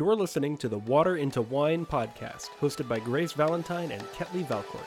You're listening to the Water into Wine podcast, hosted by Grace Valentine and Ketley Valcourt.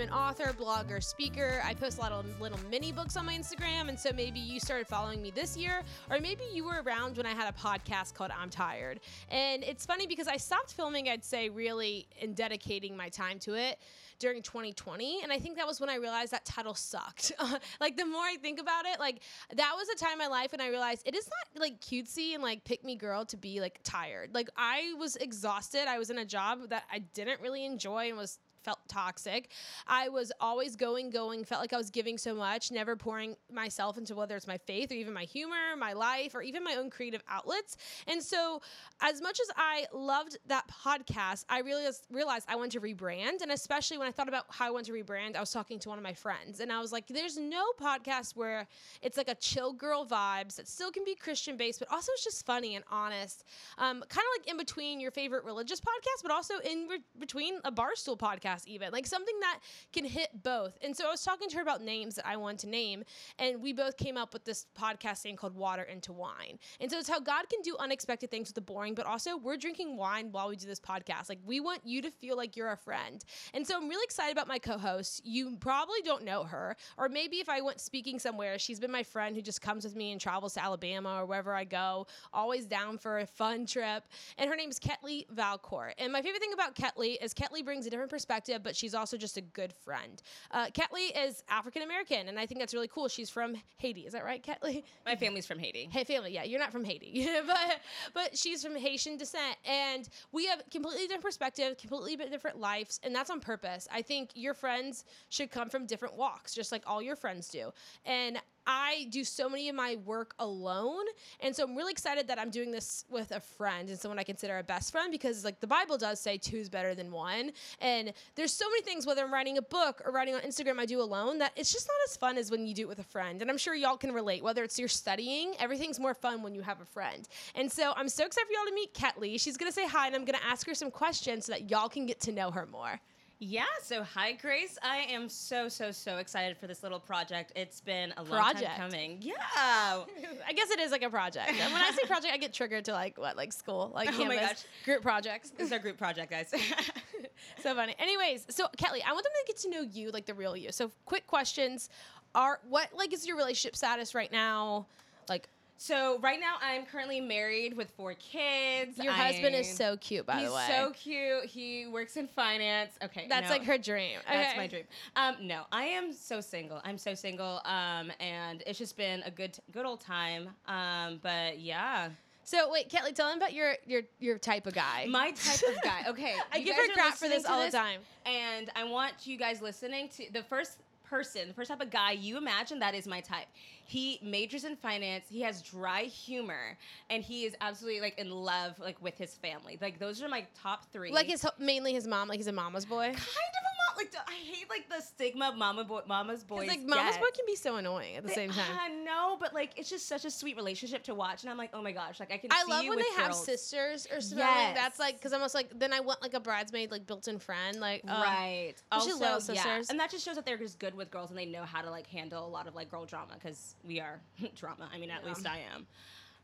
I'm an author, blogger, speaker. I post a lot of little mini books on my Instagram, and so maybe you started following me this year, or maybe you were around when I had a podcast called I'm Tired. And it's funny because I stopped filming, I'd say, really and dedicating my time to it during 2020, and I think that was when I realized that title sucked. like the more I think about it, like that was a time in my life when I realized it is not like cutesy and like pick me girl to be like tired. Like I was exhausted. I was in a job that I didn't really enjoy and was felt toxic. I was always going, going, felt like I was giving so much, never pouring myself into whether it's my faith or even my humor, my life, or even my own creative outlets. And so, as much as I loved that podcast, I realized, realized I wanted to rebrand. And especially when I thought about how I want to rebrand, I was talking to one of my friends and I was like, there's no podcast where it's like a chill girl vibes that still can be Christian based, but also it's just funny and honest. Um, kind of like in between your favorite religious podcast, but also in re- between a barstool podcast even like something that can hit both. And so i was talking to her about names that i want to name and we both came up with this podcast name called water into wine. And so it's how god can do unexpected things with the boring but also we're drinking wine while we do this podcast. Like we want you to feel like you're a friend. And so i'm really excited about my co-host. You probably don't know her or maybe if i went speaking somewhere she's been my friend who just comes with me and travels to alabama or wherever i go always down for a fun trip. And her name is ketley valcourt. And my favorite thing about ketley is ketley brings a different perspective but she's also just a good friend. Uh, Ketley is African American, and I think that's really cool. She's from Haiti. Is that right, Ketley? My family's from Haiti. Hey, family. Yeah, you're not from Haiti, but but she's from Haitian descent, and we have completely different perspective, completely different lives, and that's on purpose. I think your friends should come from different walks, just like all your friends do, and I do so many of my work alone. And so I'm really excited that I'm doing this with a friend and someone I consider a best friend because like the Bible does say two's better than one. And there's so many things, whether I'm writing a book or writing on Instagram, I do alone that it's just not as fun as when you do it with a friend. And I'm sure y'all can relate, whether it's you're studying, everything's more fun when you have a friend. And so I'm so excited for y'all to meet Ketley. She's gonna say hi and I'm gonna ask her some questions so that y'all can get to know her more. Yeah, so hi Grace. I am so so so excited for this little project. It's been a long Project. time coming. Yeah. I guess it is like a project. And when I say project, I get triggered to like what, like school, like Oh my gosh. group projects. This is our group project, guys. so funny. Anyways, so Kelly, I want them to get to know you, like the real you. So quick questions: Are what like is your relationship status right now? Like so right now I'm currently married with four kids. your husband is so cute, by the way. He's so cute. He works in finance. Okay. That's no. like her dream. That's my dream. Um, no, I am so single. I'm so single. Um, and it's just been a good, good old time. Um, but yeah, So wait, Kelly, tell them about your your your type of guy. my type of guy. Okay, I give her crap for this all the time. and I want you guys listening to the first person, the first type of guy you imagine that is my type. He majors in finance. He has dry humor, and he is absolutely like in love like with his family. Like those are my top three. like his mainly his mom, like he's a mama's boy. kind of Like I hate like the stigma of mama boy, mama's boys. Like mama's get. boy can be so annoying at the same time. I know, but like it's just such a sweet relationship to watch, and I'm like, oh my gosh, like I can. I love when they have sisters or something. Yes. That's like because I'm almost like then I want like a bridesmaid like built-in friend like uh, right. I just love yeah, and that just shows that they're just good with girls and they know how to like handle a lot of like girl drama because we are drama. I mean, at least I am.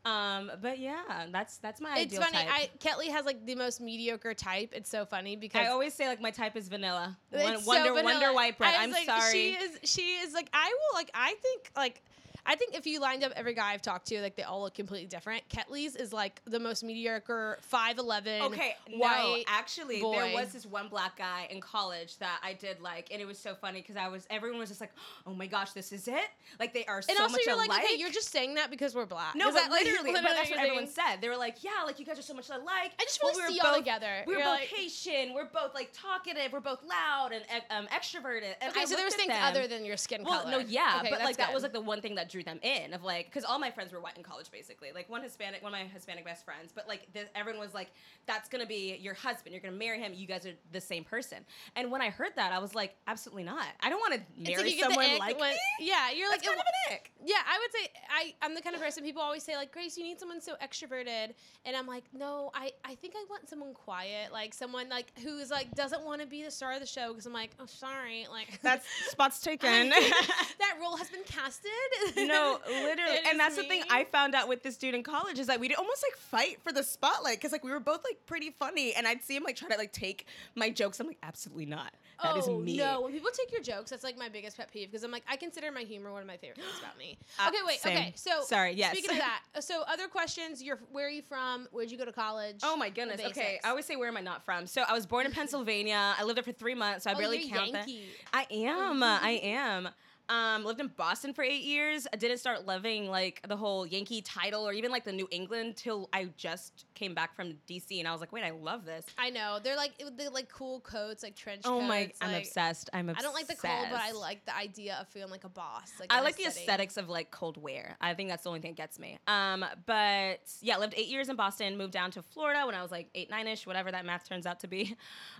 Um, but yeah, that's that's my It's ideal funny. type. I Ketley has like the most mediocre type. It's so funny because I always say like my type is vanilla. it's Won- so Wonder vanilla. Wonder White bread. I'm like, sorry. She is. She is like. I will like. I think like. I think if you lined up every guy I've talked to, like they all look completely different. Ketley's is like the most mediocre, five eleven. Okay, no, actually, boy. there was this one black guy in college that I did like, and it was so funny because I was everyone was just like, "Oh my gosh, this is it!" Like they are so and also, much you're like, okay, you're just saying that because we're black. No, but like, literally, but that's what everyone said. They were like, "Yeah, like you guys are so much alike." I just Well, wanna see were y'all together. We were You're both like- Haitian. We're both like talkative. We're both loud and um, extroverted. And Okay, I so there was things them- other than your skin well, color. no, yeah, Okay, but like that was like the one thing that drew drew them in of like because all my friends were white in college basically. Like one hispanic one of my hispanic best friends but like the, everyone was like that's gonna be your husband. You're gonna marry him. You guys are the same person. And when i heard that i was like absolutely not. I don't want to marry the someone like when- me. Yeah, you're like that's kind it- of an ick. Yeah, I would say I, I'm the kind of person people always say like Grace, you need someone so extroverted, and I'm like, no, I, I think I want someone quiet, like someone like who's like doesn't want to be the star of the show because I'm like, oh sorry, like that's spots taken. that role has been casted. no, literally. And is that's the thing. I found out with this dude in college is that we'd almost like fight for the spotlight because like we were both like pretty funny, and I'd see him like try to like take my jokes. I'm like, absolutely not. That is oh, me. No, when people take your jokes, that's like my biggest pet peeve because I'm like, I consider my humor one of my favorite things about me. Uh, okay, wait. same. Okay, so Sorry, yes. Speaking of that, uh, so other questions. You're where are you from? Where'd you go to college? Oh my goodness. Okay. I always say where am I not from? So I was born in Pennsylvania. I lived there for three months, so I Oh, barely you're count that. I am. uh, I am. Um, lived in Boston for eight years. I didn't start loving like the whole Yankee title or even like the New England till I just came back from DC, and I was like, wait, I love this. I know they're like they like cool coats, like trench Oh coats. my, I'm obsessed. I'm obsessed. I don't like the cold, but I like the idea of feeling like a boss. Like I like the aesthetics of like cold wear. I think that's the only thing that gets me. Um, but yeah, lived eight years in Boston, moved down to Florida when I was like eight, nine ish, whatever that math turns out to be.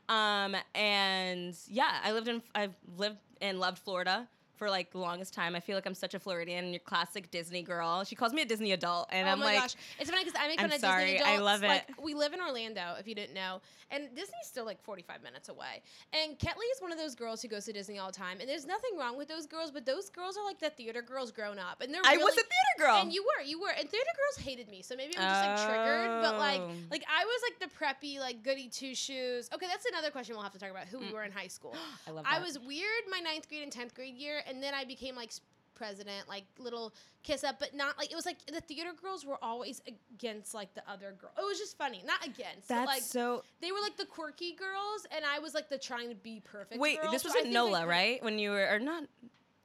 Um, and yeah, I lived in, I've lived and loved Florida for like the longest time. I feel like I'm such a Floridian, and your classic Disney girl. She calls me a Disney adult, and oh I'm my like, gosh, it's funny because I make I'm fun of sorry, Disney I adults. love Like, it. we live in Orlando, if you didn't know, and Disney's still like 45 minutes away. And Ketley is one of those girls who goes to Disney all the time, and there's nothing wrong with those girls, but those girls are like the theater girls grown up, and they're I really, was a theater girl. And you were, you were, and theater girls hated me, so maybe I'm just like triggered. But like, Oh. like I was like the preppy, like goody two shoes. Okay, that's another question we'll have to talk about. Who we Mm. were in high school. I love That. I was weird my ninth grade and tenth grade year, and then I became like president, like little kiss up, but not like it was like the theater girls were always against like the other girl. It was just funny, not against. That's like so. they were like the quirky girls, and I was like the trying to be perfect. Wait, girl, this was think I NOLA, right? When you were or not?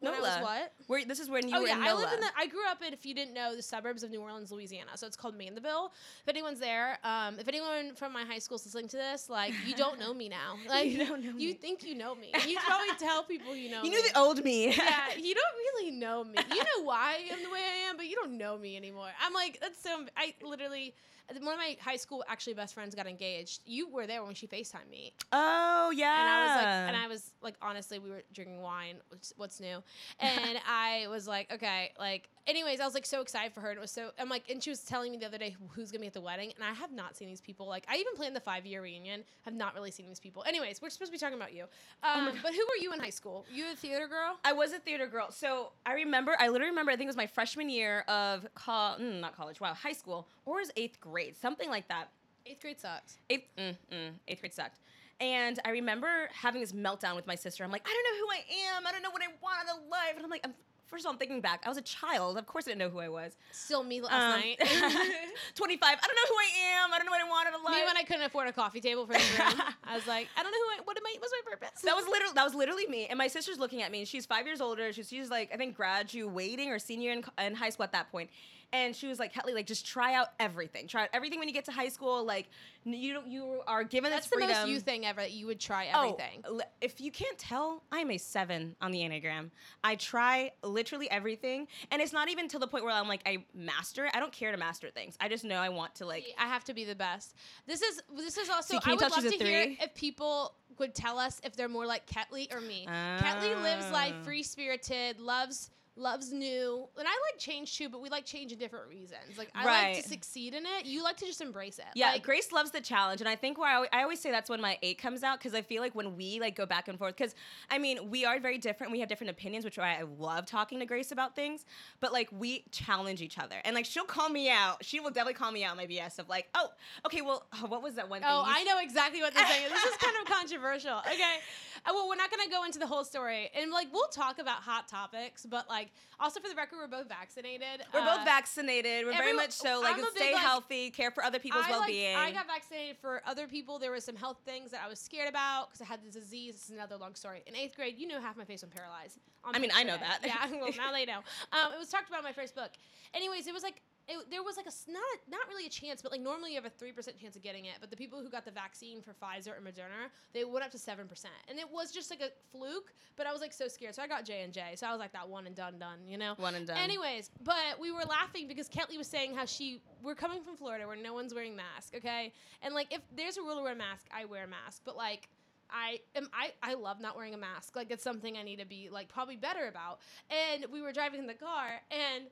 When I NOLA. was what? Where, this is when you oh were yeah, in I NOLA. lived in the. I grew up in, if you didn't know, the suburbs of New Orleans, Louisiana. So it's called Mandeville. If anyone's there, um, if anyone from my high school is listening to this, like you don't know me now. Like You don't know me. you me. think you know me. You probably tell people you know. you me. knew the old me. yeah, you don't really know me. You know why I am the way I am, but you don't know me anymore. I'm like, that's so. I literally, one of my high school actually best friends got engaged. You were there when she Facetimed me, Oh yeah. and I was like, and I was like, honestly, we were drinking wine. What's new? And I was like, okay, like. Anyways, I was like so excited for her, and it was so. I'm like, and she was telling me the other day who's gonna be at the wedding, and I have not seen these people. Like, I even planned the five year reunion. Have not really seen these people. Anyways, we're supposed to be talking about you. Um, but who were you in high school? You a theater girl? I was a theater girl. So I remember, I literally remember, I think it was my freshman year of col- mm, not college, wow, high school, or is eighth grade, something like that. Eighth grade sucked. Eighth, mm, mm, eighth grade sucked. And I remember having this meltdown with my sister. I'm like, I don't know who I am. I don't know what I want out of life. And I'm like, I'm, first of all, I'm thinking back. I was a child. Of course, I didn't know who I was. Still me last Um, night. 25. I don't know who I am. I don't know what I want out of life. me when I couldn't afford a coffee table for the room. I was like, I don't know who I, what am I, what's my purpose? that was literally that was literally me. And my sister's looking at me, and she's five years older. She's she's like I think graduating or senior in, in high school at that point. And she was like, Kelly, like just try out everything. Try out everything when you get to high school. Like you don't you are given That's this the freedom. most you thing ever. That you would try Oh, everything. li- if you can't tell, I'm a seven on the Enneagram. I try literally everything. And it's not even to the point where I'm like, I master it. I don't care to master things. I just know I want to like. I have to be the best. This is this is also. So I would love to a hear if people would tell us if they're more like Ketley or me. Ketley lives life Ah. free spirited, loves loves new, and I like change too, but we like change in different reasons. Like I like to succeed in it. You like to just embrace it. Yeah, like, Grace loves the challenge, and I think where I, al- I always say that's when my eight comes out because I feel like when we like go back and forth, because I mean we are very different, we have different opinions, which I, I love talking to Grace about things, but like we challenge each other, and like she'll call me out, she will definitely call me out my BS of like, oh, okay, well, what was that one thing? Oh, I know exactly what they're saying. this is kind of controversial. Okay. Uh, well, we're not to go into the whole story. And, like, we'll talk about hot topics, but, like, also for the record, we're both vaccinated. We're Uh, both vaccinated. We're very much so like a big, stay like- healthy, care for other people's I, well-being. I got vaccinated for other people. There was some health things that I was scared about because I had the disease. This is another long story. In eighth grade, you know half my face was paralyzed. I mean, I know today. that. Yeah, well, now they know. Um, it was talked about in my first book. Anyways, it was like it, there was like a not not really a chance, but like normally you have a three percent chance of getting it. But the people who got the vaccine for Pfizer and Moderna, they went up to seven percent, and it was just like a fluke. But I was like so scared, so I got J and J. So I was like that one and done, done. You know. One and done. Anyways, but we were laughing because Ketley was saying how she we're coming from Florida where no one's wearing mask, okay? And like if there's a rule to wear a mask, I wear a mask. But like I am I, I love not wearing a mask. Like it's something I need to be like probably better about. And we were driving in the car and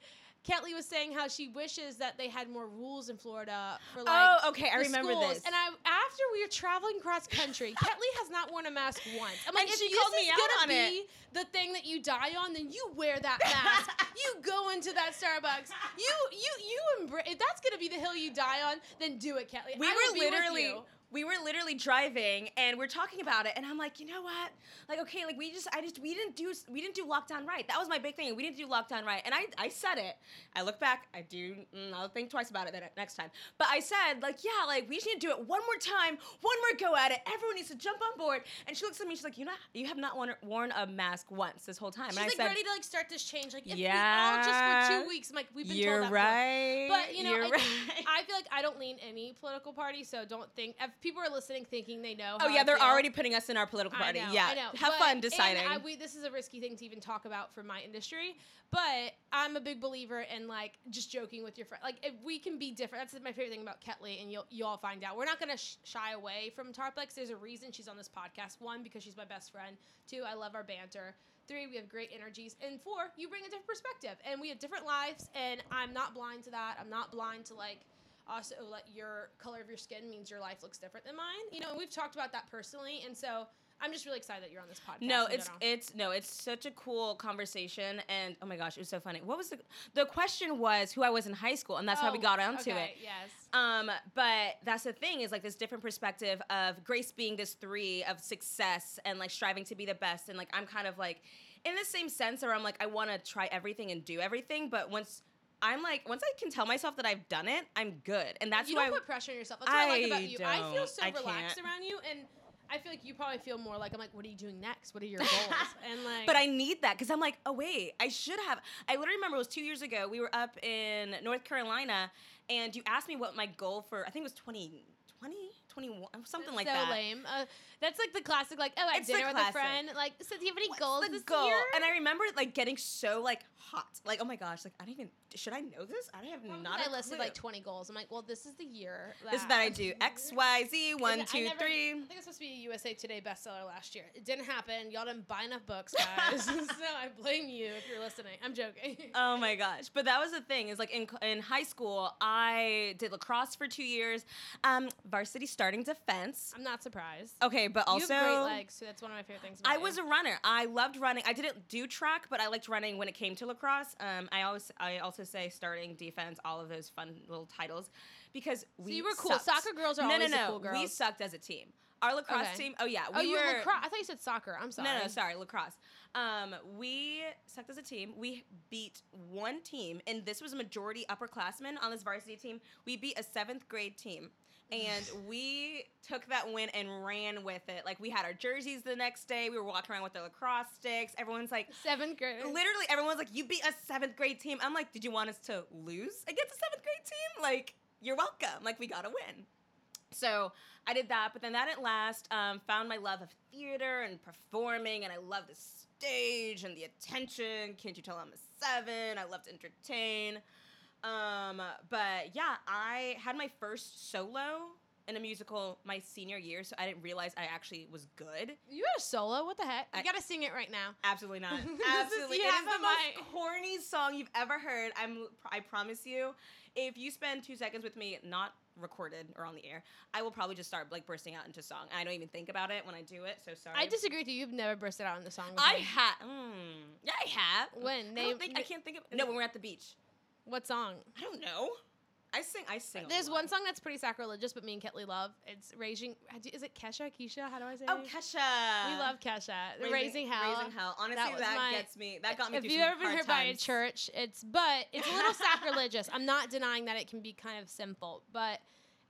Ketley was saying how she wishes that they had more rules in Florida for oh, like oh, okay. I remember schools. this. And I after we were traveling cross country, Ketley has not worn a mask once. I'm like, And if she this called is me out gonna on be it. the thing that you die on, then you wear that mask. you go into that Starbucks. You you you embrace. If that's gonna be the hill you die on, then do it, Ketley. we I were literally. We were literally driving and we're talking about it and i'm like you know what like okay like we just i just we didn't do we didn't do lockdown right that was my big thing we didn't do lockdown right and i i said it i look back i do mm, i'll think twice about it then next time but i said like yeah like we just need to do it one more time one more go at it everyone needs to jump on board and she looks at me she's like you know you have not worn, worn a mask once this whole time She's and like i said ready to like start this change. Like if we all Yeah. just for two weeks. I'm like we've been you're told that before. right But you know, you're I, right. I feel like I don't lean any political party, so don't think people are listening thinking they know. oh yeah I they're feel, already putting us in our political party know, yeah I know. have But- fun deciding I, we, this is a risky thing to even talk about for my industry, but I'm a big believer in like just joking with your friend. Like if we can be different, that's my favorite thing about Ketley, and you'll you all find out. We're not gonna sh- shy away from Tarplex. There's a reason she's on this podcast. One, because she's my best friend. Two, I love our banter. Three, we have great energies. And four, you bring a different perspective. And we have different lives, and I'm not blind to that. I'm not blind to like also like your color of your skin means your life looks different than mine. You know, and we've talked about that personally, and so I'm just really excited that you're on this podcast. No, it's it's no, it's such a cool conversation, and oh my gosh, it was so funny. What was the the question was who I was in high school, and that's how we Oh, got onto okay, it. Yes. Um, but that's the thing is like this different perspective of Grace being this three of success and like striving to be the best, and like I'm kind of like in the same sense where I'm like I want to try everything and do everything, but once I'm like once I can tell myself that I've done it, I'm good, and that's you why don't put pressure on yourself. That's what I, like I about you. I feel so I relaxed can't. around you, and I feel like you probably feel more like I'm like, what are you doing next? What are your goals? and like, But I need that because I'm like, oh wait, I should have. I literally remember it was two years ago. We were up in North Carolina, and you asked me what my goal for. I think it was 2020, 21, something like so that. lame. Uh, that's like the classic, like, oh, I had It's dinner with a friend. Like, so do you have any What's goals the this goal? year? And I remember like getting so like hot. Like, oh my gosh, like I don't even should I know this? I have Probably not I a listed clue. like 20 goals. I'm like, well, this is the year. this is that I do X, Y, Z, one, two, never- three. I think it's supposed to be a USA Today bestseller last year. It didn't happen. Y'all didn't buy enough books, guys. so I blame you if you're listening. I'm joking. Oh my gosh! But that was the thing is like in in high school, I did lacrosse for two years, um, varsity starting defense. I'm not surprised. Okay, but also you have great legs, so that's one of my favorite things. About I you. was a runner. I loved running. I didn't do track, but I liked running when it came to lacrosse. Um, I always, I also say starting, defense, all of those fun little titles, because we. you were cool. sucked. Soccer girls are no, always no, the no. cool We sucked as a team. Our lacrosse Okay. team. Oh yeah, we oh, you were. were lacrosse. I thought you said soccer. I'm sorry. No, no, sorry, lacrosse. Um, we sucked as a team. We beat one team, and this was a majority upperclassmen on this varsity team. We beat a seventh grade team. And we took that win and ran with it. Like we had our jerseys the next day. We were walking around with our lacrosse sticks. Everyone's like, Seventh grade. literally, everyone's like, "You beat a seventh grade team." I'm like, "Did you want us to lose against a seventh grade team?" Like, you're welcome. Like, we gotta win. So I did that, but then that didn't last. Um, found my love of theater and performing, and I love the stage and the attention. Can't you tell I'm a seven? I love to entertain. Um, but yeah, I had my first solo in a musical my senior year, so I didn't realize I actually was good. You had a solo. What the heck? You I- gotta sing it right now. Absolutely not. Is- Absolutely. you it is the a most corny song you've ever heard. I'm I promise you, if you spend two seconds with me, not recorded or on the air, I will probably just start like bursting out into song. I don't even think about it when I do it, so sorry. I disagree with you. You've never bursted out in the song. I have mm, Yeah, I have. When? I, Name- don't think, I can't think of No, when we're at the beach. What song? I don't know. I sing I sing. There's one song that's pretty sacrilegious, but me and Ketley love. It's raising. Is it Kesha? Keisha? How do I say it? Oh, it? Kesha. We love Kesha. The Raising, Hell. Raising Hell. Honestly, That that, my- gets me. That got me if you've ever been hurt by a church, it's but it's a little sacrilegious. I'm not denying that it can be kind of simple, but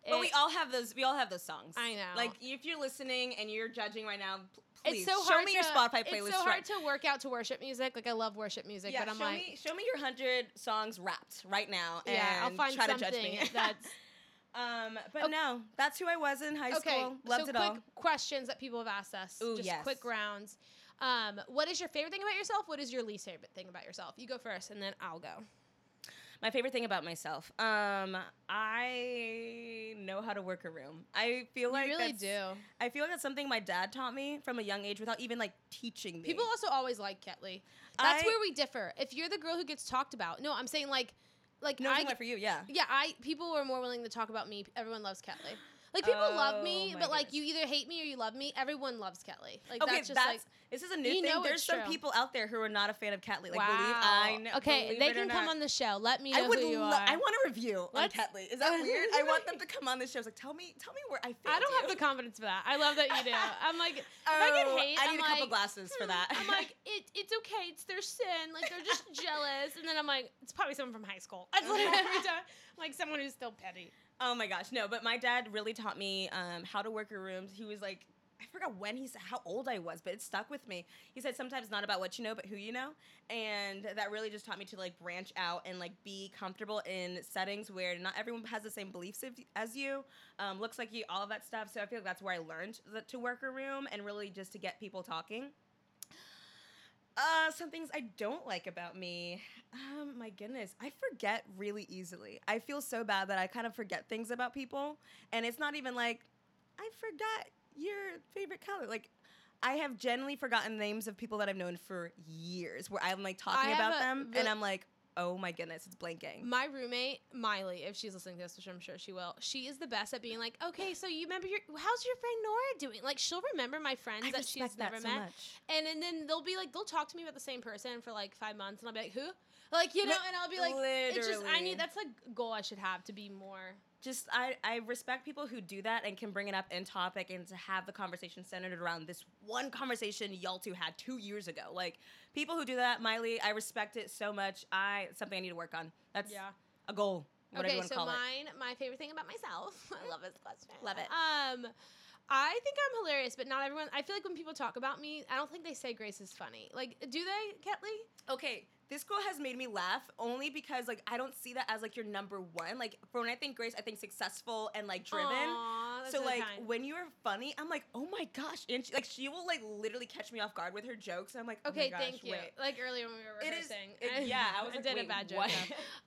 But we all have those. We all have those songs. I know. Like if you're listening and you're judging right now, Please it's so show hard me to, your Spotify playlist. It's so right- hard to work out to worship music. Like I love worship music, yeah, but I'm show like, me, show me your hundred songs wrapped right now. yeah, I'll find try something to judge me. that's um, but Okay. no, that's who I was in high okay. school. Loved so it quick all. questions that people have asked us. Ooh, just yes. quick rounds. Um, what is your favorite thing about yourself? What is your least favorite thing about yourself? You go first, and then I'll go. My favorite thing about myself, um, I know how to work a room. I feel like you really do. I feel like that's something my dad taught me from a young age without even like teaching me. People also always like Ketley. That's I- where we differ. If you're the girl who gets talked about, no, I'm saying like, like no, I, for you, yeah. yeah, I people are more willing to talk about me. Everyone loves Ketley. Like people love Oh, me, but like goodness. you either hate me or you love me. Everyone loves Ketley. Like okay, that's just that's like this is a new thing. There's some true. people out there who are not a fan of Ketley. Like wow. believe I know. okay, they can come not. on the show. Let me know I would who you lo- are. I want a review Let's- on Ketley. Is that weird? I want them to come on the show. It's like, tell me, tell me where I. I don't have the confidence for that. I love that you do. I'm like, if I Oh, get hate, I I'm need a like, couple glasses for hmm, that. I'm like, it, it's okay. It's their sin. Like they're just jealous. And then I'm like, it's probably someone from high school. That's like every time, like someone who's still petty. Oh my gosh, no! But my dad really taught me um, how to work a room. He was like, I forgot when he said how old I was, but it stuck with me. He said sometimes not about what you know, but who you know, and that really just taught me to like branch out and like be comfortable in settings where not everyone has the same beliefs as- you, um, looks like you, all of that stuff. So I feel like that's where I learned that, to work a room and really just to get people talking. Uh, some things I don't like about me. Um, my goodness, I forget really easily. I feel so bad that I kind of forget things about people, and it's not even like I forgot your favorite color. Like I have generally forgotten names of people that I've known for years, where I'm like talking about a them, re- and I'm like, oh my goodness, it's blanking. My roommate Miley, if she's listening to this, which I'm sure she will, she is the best at being like, okay, so you remember your how's your friend Nora doing? Like she'll remember my friends I that she's respect never that so met, much. and, and then they'll be like, they'll talk to me about the same person for like five months, and I'll be like, who? Like you know, and I'll be like, it's just I literally. need that's like a goal I should have to be more. just I, I respect people who do that and can bring it up in topic and to have the conversation centered around this one conversation y'all two had two years ago. Like people who do that, Miley, I respect it so much. I something I need to work on. That's Yeah. a goal. Okay, so call it. mine, my favorite thing about myself. I love this question. Love it. Um, I think I'm hilarious, but not everyone. I feel like when people talk about me, I don't think they say Grace is funny. Like, do they, Ketley? Okay, this girl has made me laugh only because like I don't see that as like your number one. Like for when I think Grace, I think successful and like driven. Aw, that's so like kind. when you're funny, I'm like, oh my gosh, and she, like she will like literally catch me off guard with her jokes. I'm like, oh Okay, my gosh, thank you. wait. Like earlier when we were It is- rehearsing. it- yeah, I was like, did a bad joke.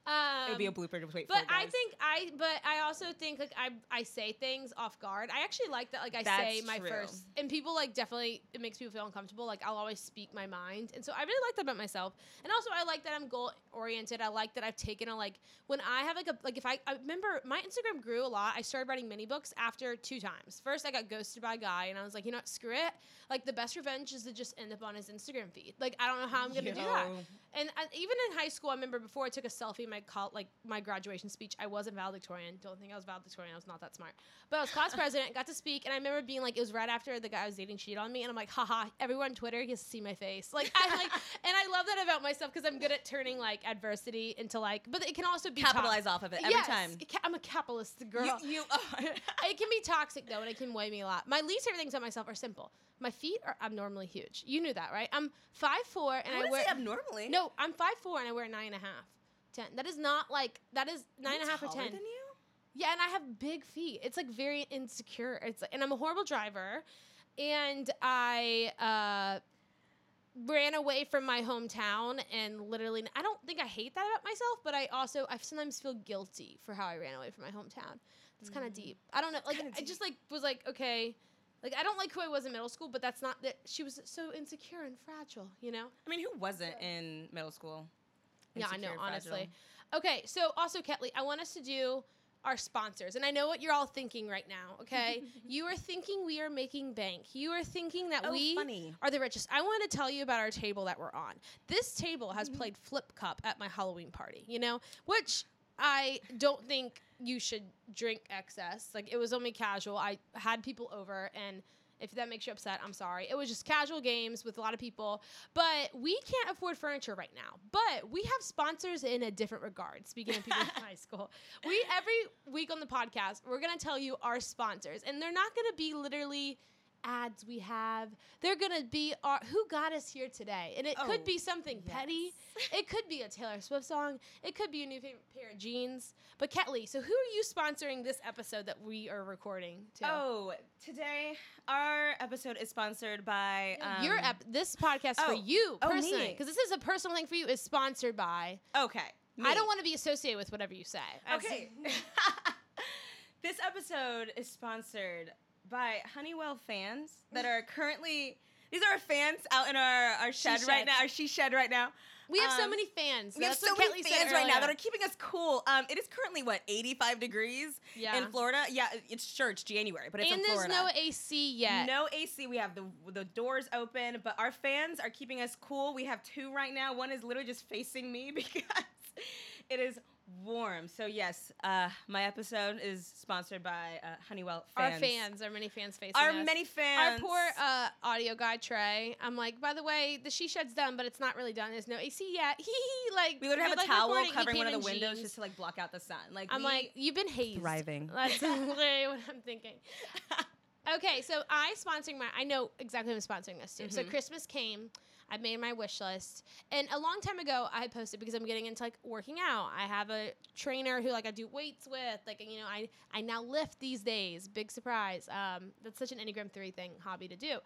Um, it would be a blooper to wait But for. I think I, but I also think like I, I say things off guard. I actually like that. Like I say my true. first, and people like definitely it makes people feel uncomfortable. Like I'll always speak my mind, and so I really like that about myself. And also I like that I'm goal oriented. I like that I've taken a like when I have like a like if I, I remember my Instagram grew a lot. I started writing mini books after two times. First I got ghosted by a guy, and I was like, you know what, screw it. Like the best revenge is to just end up on his Instagram feed. Like I don't know how I'm gonna do that. And I, even in high school, I remember before I took a selfie in my col- like my graduation speech, I wasn't valedictorian. Don't think I was valedictorian. I was not that smart. But I was class president, got to speak, and I remember being like, it was right after the guy I was dating cheated on me, and I'm like, haha, everyone on Twitter gets to see my face. Like I like, and I love that about myself because I'm good at turning like adversity into like, but it can also be capitalize off of it every Yes, time. it ca- I'm a capitalist girl. You, you are. it can be toxic though, and it can weigh me a lot. My least favorite things about myself are simple. My feet are abnormally huge. You knew that, right? I'm five four, and I I, wear abnormally. no, I'm five four and I wear nine and a half, ten. That is not like that is nine and a half or taller ten. Than you? Yeah, and I have big feet. It's like very insecure. It's like, and I'm a horrible driver, and I uh, ran away from my hometown and literally. I don't think I hate that about myself, but I also I sometimes feel guilty for how I ran away from my hometown. It's kind of deep. I don't know. Like Mm. I just like was like okay. Like I don't like who I was in middle school, but that's not that she was so insecure and fragile, you know? I mean, who wasn't in middle school? Yeah, I know, honestly. Okay, so also, Ketley, I want us to do our sponsors. And I know what you're all thinking right now, okay? you are thinking we are making bank. You are thinking that Oh, we funny. are the richest. I want to tell you about our table that we're on. This table has Mm-hmm. played Flip Cup at my Halloween party, you know, which I don't think you should drink excess. Like, it was only casual. I had people over and if that makes you upset, I'm sorry. It was just casual games with a lot of people. But we can't afford furniture right now. But we have sponsors in a different regard. Speaking of people in high school, we every week on the podcast, we're gonna tell you our sponsors, and they're not gonna be literally ads we have. They're gonna be our who got us here today, and it Oh, could be something petty. It could be a Taylor Swift song. It could be a new favorite pair of jeans. But Ketley, so who are you sponsoring this episode that we are recording? To? Oh, today our episode is sponsored by um, your ep- this podcast for oh, you oh, personally, because this is a personal thing for you. Is sponsored by. Okay. I don't want to be associated with whatever you say. Okay. this episode is sponsored by Honeywell fans that are currently. These are our fans out in our, our shed She right now. Our she shed right now. We have so Um, many fans. We have so many Ketley fans right now that are keeping us cool. Um, it is currently what 85 degrees Yeah. in Florida. Yeah, it's sure it's January, but it's and in there's no AC yet. No AC. We have the the doors open, but our fans are keeping us cool. We have two right now. One is literally just facing me because it is warm. So yes, uh, my episode is sponsored by uh, Honeywell fans. Our fans, our many fans facing Our us. many fans. Our poor uh, audio guy Trey. I'm like, by the way, the she shed's done, but it's not really done. There's no AC yet. He like we literally have good a towel recording. Covering one of the in windows jeans. just to like block out the sun. Like I'm we- like, you've been hazed. thriving. That's literally what I'm thinking. Okay, so I sponsoring my. I know exactly who I'm sponsoring this to. So Mhm. Christmas came. I made my wish list, and a long time ago I posted because I'm getting into like working out. I have a trainer who like I do weights with. Like you know, I I now lift these days. Big surprise. Um, that's such an Enneagram three thing hobby to do.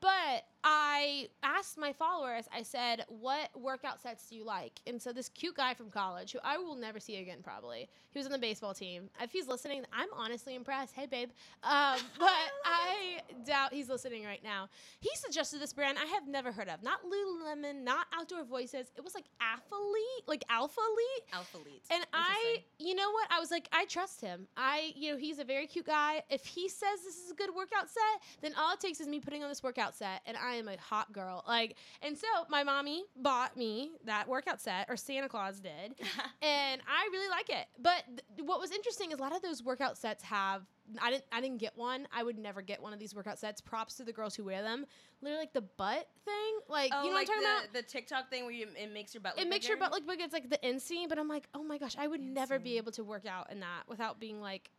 But I asked my followers. I said, "What workout sets do you like?" And so this cute guy from college, who I will never see again, probably. He was on the baseball team. If he's listening, I'm honestly impressed. Hey, babe. Um, but I doubt he's listening right now. He suggested this brand I have never heard of. Not Lululemon, not Outdoor Voices. It was like Athlete, like Alphalete. Alpha Elite. And I, you know what? I was like, I trust him. I, you know, he's a very cute guy. If he says this is a good workout set, then all it takes is me putting on this workout set, and I am a hot girl. Like, and so my mommy bought me that workout set, or Santa Claus did, and I really like it. But th- what was interesting is a lot of those workout sets have. I didn't. I didn't get one. I would never get one of these workout sets. Props to the girls who wear them. Literally, like the butt thing. Like, oh, you know like what I'm talking the, about? the TikTok thing where you, it makes your butt. Look it look makes your butt look big. It's like the inseam, but I'm like, oh my gosh, I would never be able to work out in that without being like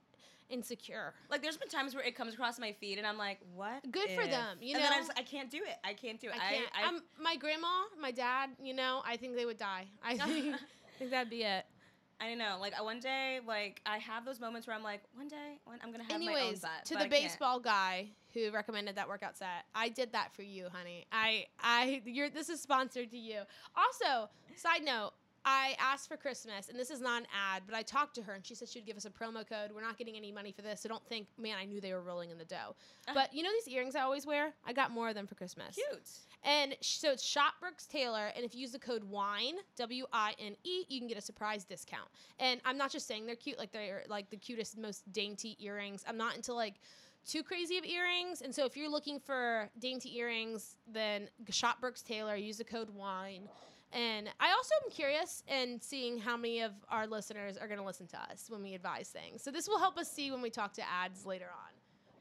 insecure. Like there's been times where it comes across my feed and I'm like, what? Good for them, you know, and then I just I can't do it. I can't do it. I can't. I, I, my grandma, my dad. You know, I think they would die. I think, I think that'd be it. I don't know. Like uh, one day, like I have those moments where I'm like, one day, one, I'm gonna have my own Anyways, to the I can't. baseball guy who recommended that workout set, I did that for you, honey. I, I, you're. This is sponsored to you. Also, side note. I asked for Christmas, and this is not an ad, but I talked to her, and she said she'd give us a promo code. We're not getting any money for this, so don't think, man, I knew they were rolling in the dough. Uh. But you know these earrings I always wear? I got more of them for Christmas. Cute. And so it's Shop Brooks Taylor, and if you use the code WINE, W I N E, you can get a surprise discount. And I'm not just saying they're cute, like they're like the cutest, most dainty earrings. I'm not into like too crazy of earrings. And so if you're looking for dainty earrings, then Shop Brooks Taylor, use the code WINE. And I also am curious in seeing how many of our listeners are going to listen to us when we advise things. So this will help us see when we talk to ads later on.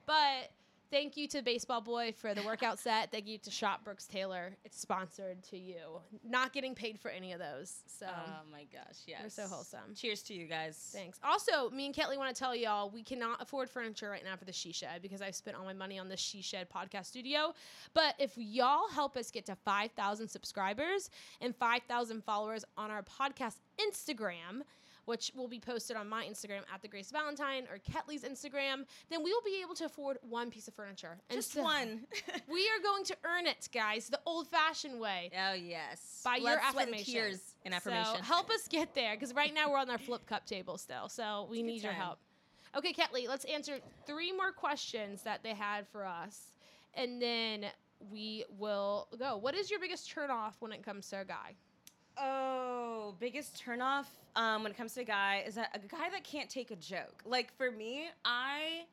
But thank you to Baseball Boy for the workout set. Thank you to Shop Brooks Taylor. It's sponsored to you. Not getting paid for any of those. So oh my gosh, yes. we're so wholesome. Cheers to you guys. Thanks. Also, me and Ketley want to tell y'all we cannot afford furniture right now for the She Shed because I've spent all my money on the She Shed podcast studio. But if y'all help us get to 5,000 subscribers and 5,000 followers on our podcast Instagram, which will be posted on my Instagram at the Grace Valentine or Ketley's Instagram, then we will be able to afford one piece of furniture. And Just so one. We are going to earn it, guys, the old-fashioned way. oh yes. By Blood, your affirmation. tears and affirmation. So help us get there because right now we're on our flip cup table still. So we It's need your help. Okay, Ketley, let's answer three more questions that they had for us. And then we will go. What is your biggest turn off when it comes to a guy? Oh, biggest turnoff um, when it comes to a guy is that a guy that can't take a joke. Like for me, I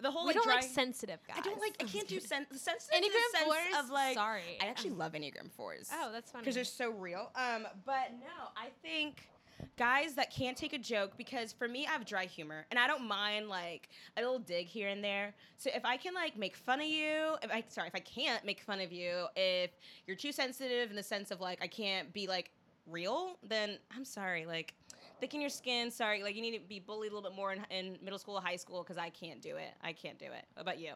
the whole we like don't like sensitive guys. I don't like. I can't do sen- sensitive the Enneagram sense fours. of like. Sorry, I actually love Enneagram fours. Oh, that's funny. because they're so real. Um, but no, I think guys that can't take a joke because for me, I have dry humor and I don't mind like a little dig here and there. So if I can like make fun of you, if I sorry, if I can't make fun of you, if you're too sensitive in the sense of like I can't be like real, then I'm sorry, like. Thick in your skin, sorry. Like you need to be bullied a little bit more in, in middle school, high school, because I can't do it. I can't do it. What about you?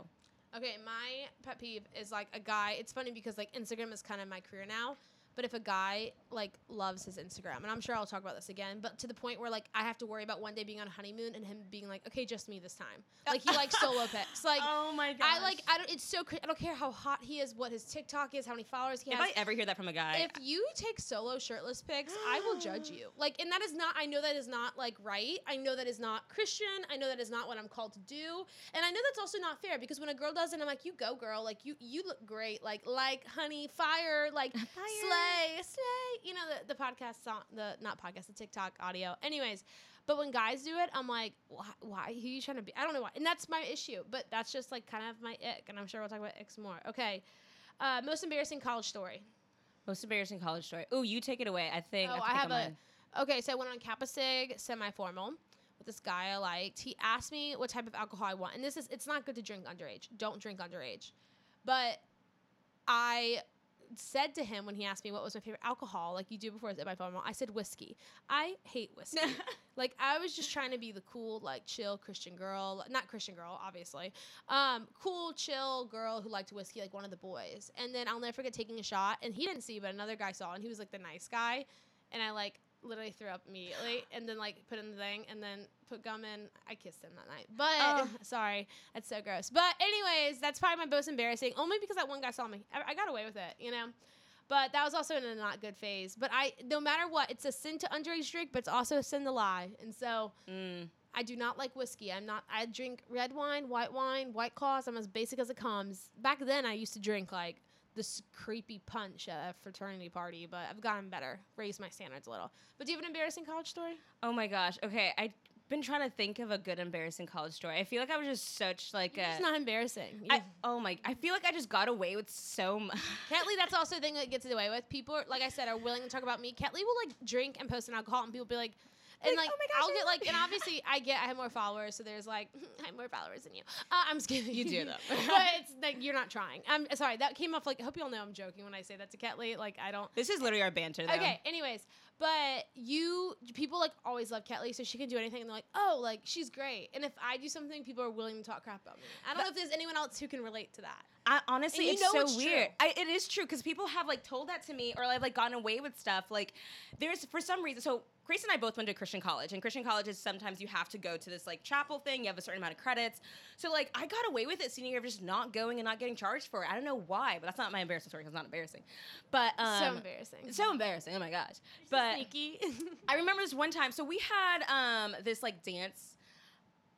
Okay, my pet peeve is like a guy. It's funny because like Instagram is kind of my career now. But if a guy like loves his Instagram, and I'm sure I'll talk about this again, but to the point where like I have to worry about one day being on a honeymoon and him being like, okay, just me this time. Like he likes solo pics. Like oh my god. I like I don't. It's so. I don't care how hot he is, what his TikTok is, how many followers he If has. I ever hear that from a guy, if you take solo shirtless pics, I will judge you. Like, and that is not. I know that is not like right. I know that is not Christian. I know that is not what I'm called to do, and I know that's also not fair because when a girl does it, I'm like, you go, girl. Like you, you look great. Like, like honey, fire. Like slay, slay. You know the the podcast song, the not podcast, the TikTok audio. Anyways. But when guys do it, I'm like, why? why? Who are you trying to be? I don't know why. And that's my issue. But that's just like kind of my ick. And I'm sure we'll talk about icks more. Okay. Uh, most embarrassing college story. most embarrassing college story. Oh, you take it away. I think. Oh, I, I have I'm a. mine. Okay, so I went on Kappa Sig semi formal with this guy I liked. He asked me what type of alcohol I want, and this is it's not good to drink underage. Don't drink underage, but I said to him when he asked me what was my favorite alcohol, like you do before semi formal, I said whiskey. I hate whiskey. like I was just trying to be the cool, like chill Christian girl, not Christian girl, obviously. Um, cool, chill girl who liked whiskey, like one of the boys. And then I'll never forget taking a shot, and he didn't see, but another guy saw, and he was like the nice guy, and I like literally threw up immediately, and then like put in the thing, and then put gum in. I kissed him that night, but Oh. sorry, that's so gross. But anyways, that's probably my most embarrassing, only because that one guy saw me. I, I got away with it, you know. But that was also in a not good phase. But I, no matter what, it's a sin to underage drink, but it's also a sin to lie. And so Mm. I do not like whiskey. I'm not. I drink red wine, white wine, white claws. I'm as basic as it comes. Back then, I used to drink like this creepy punch at a fraternity party, but I've gotten better, raised my standards a little. But do you have an embarrassing college story? Oh my gosh. Okay, I've been trying to think of a good embarrassing college story. I feel like I was just such like a. It's not embarrassing. I, oh my! I feel like I just got away with so much. Ketley, that's also the thing that gets away with. People, like I said, are willing to talk about me. Ketley will like drink and post an alcohol, and people be like, and Like, like, "Oh gosh, I'll get like, and obviously I get I have more followers, so there's like I have more followers than you. Uh, I'm just kidding. You do, though. but it's like you're not trying. I'm sorry. That came off like I hope you all know I'm joking when I say that to Ketley. Like I don't. This is literally our banter. Though. Okay. Anyways, but you people like always love Ketley, so she can do anything, and they're like, oh, like she's great. And if I do something, people are willing to talk crap about me. I don't know if there's anyone else who can relate to that. I, honestly, you it's know so it's weird. true. I, it is true because people have like told that to me, or I've like gotten away with stuff. Like, there's for some reason. So Grace and I both went to Christian college, and Christian colleges sometimes you have to go to this like chapel thing. You have a certain amount of credits. So like, I got away with it senior year of just not going and not getting charged for it. I don't know why, but that's not my embarrassing story because it's not embarrassing. But um, so embarrassing. so embarrassing. Oh my gosh. But sneaky. I remember this one time. So we had um, this like dance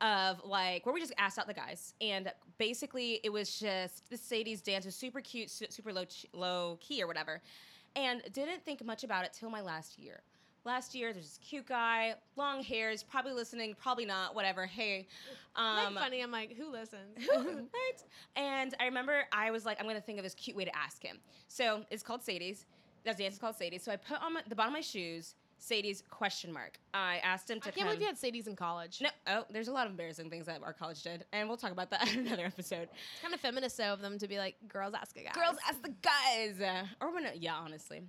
of like where we just asked out the guys, and basically it was just the Sadie's dance was super cute, su- super low ch- low key or whatever, and didn't think much about it till my last year. Last year, there's this cute guy, long hairs, probably listening, probably not, whatever. Hey, um, like funny. I'm like, who listens? right? And I remember I was like, I'm gonna think of this cute way to ask him. So it's called Sadie's. That dance is called Sadie's. So I put on my, the bottom of my shoes Sadie's question mark. I asked him to I can't come. believe you had Sadie's in college. no, oh, there's a lot of embarrassing things that our college did, and we'll talk about that in another episode. It's kind of feminist though of them to be like, girls ask a guy. Girls ask the guys, or when, yeah, honestly.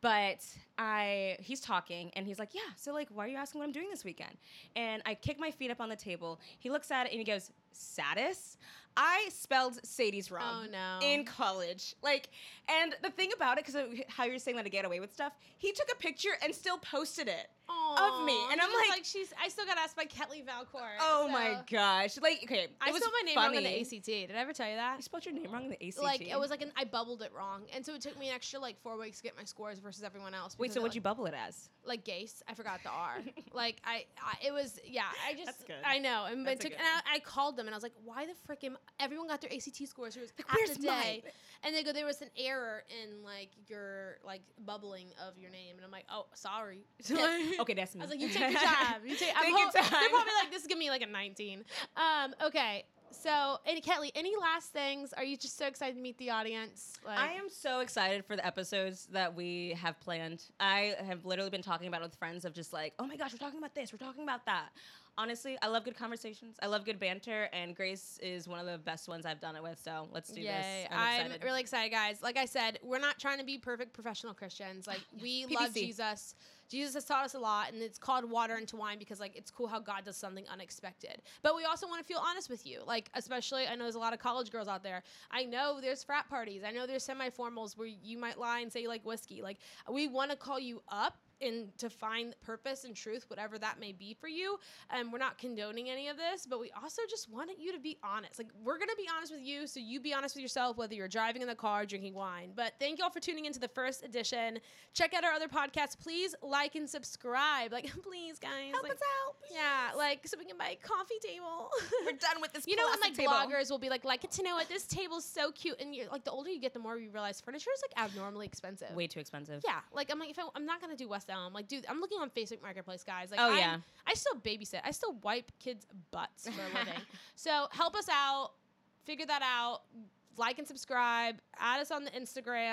But I, he's talking, and he's like, "Yeah, so like, why are you asking what I'm doing this weekend?" And I kick my feet up on the table. He looks at it and he goes, "Satis." I spelled Sadie's wrong. Oh, no. In college, like, and the thing about it, because how you're saying that to get away with stuff, he took a picture and still posted it of me, and I'm was like, she's. I still got asked by Ketley Valcourt. Oh so- my gosh! Like, okay, I spelled my name funny. wrong on the ACT. Did I ever tell you that? You spelled your name wrong in the ACT. Like it was like an I bubbled it wrong, and so it took me an extra like four weeks to get my scores versus everyone else. Wait, so what'd you bubble it as? like Gase? I forgot the R. like I, I, it was yeah. I just. I know, and That's it took. And I, I called them and I was like, why the frick am everyone got their ACT scores? It was Like, where's the day, mine? and they go there was an error in like your like bubbling of your name, and I'm like, oh sorry. So, okay, that's me. I was like, you take your time. You take. I'm Take your ho- They're probably like, this is gonna be like a 19. Um, okay. So, and Kelly, any last things? Are you just so excited to meet the audience? Like, I am so excited for the episodes that we have planned. I have literally been talking about it with friends of just like, oh my gosh, we're talking about this, we're talking about that. Honestly, I love good conversations. I love good banter, and Grace is one of the best ones I've done it with. So let's do Yay. this. I'm, I'm, really excited, guys. Like I said, we're not trying to be perfect professional Christians. Like we love Jesus Jesus has taught us a lot, and it's called water into wine because like it's cool how God does something unexpected. But we also want to feel honest with you, like especially I know there's a lot of college girls out there. I know there's frat parties. I know there's semi-formals where you might lie and say you like whiskey. Like we want to call you up and to find purpose and truth, whatever that may be for you. And we're not condoning any of this, but we also just wanted you to be honest. Like we're gonna be honest with you, so you be honest with yourself, whether you're driving in the car, drinking wine. But thank y'all for tuning into the first edition. Check out our other podcasts. Please like and subscribe. Like please, guys. Help like, us out. Yeah, like so we can buy a coffee table. We're done with this. You know, when like table. bloggers will be like, like to know what this table's so cute, and you're like, the older you get, the more you realize furniture is like abnormally expensive. Way too expensive. Yeah, like I'm like if I, I'm not gonna do West Elm, like dude, I'm looking on Facebook Marketplace, guys. Like, Oh, I'm- yeah. I still babysit. I still wipe kids' butts for a living. so help us out. Figure that out. Like and subscribe. Add us on the Instagram.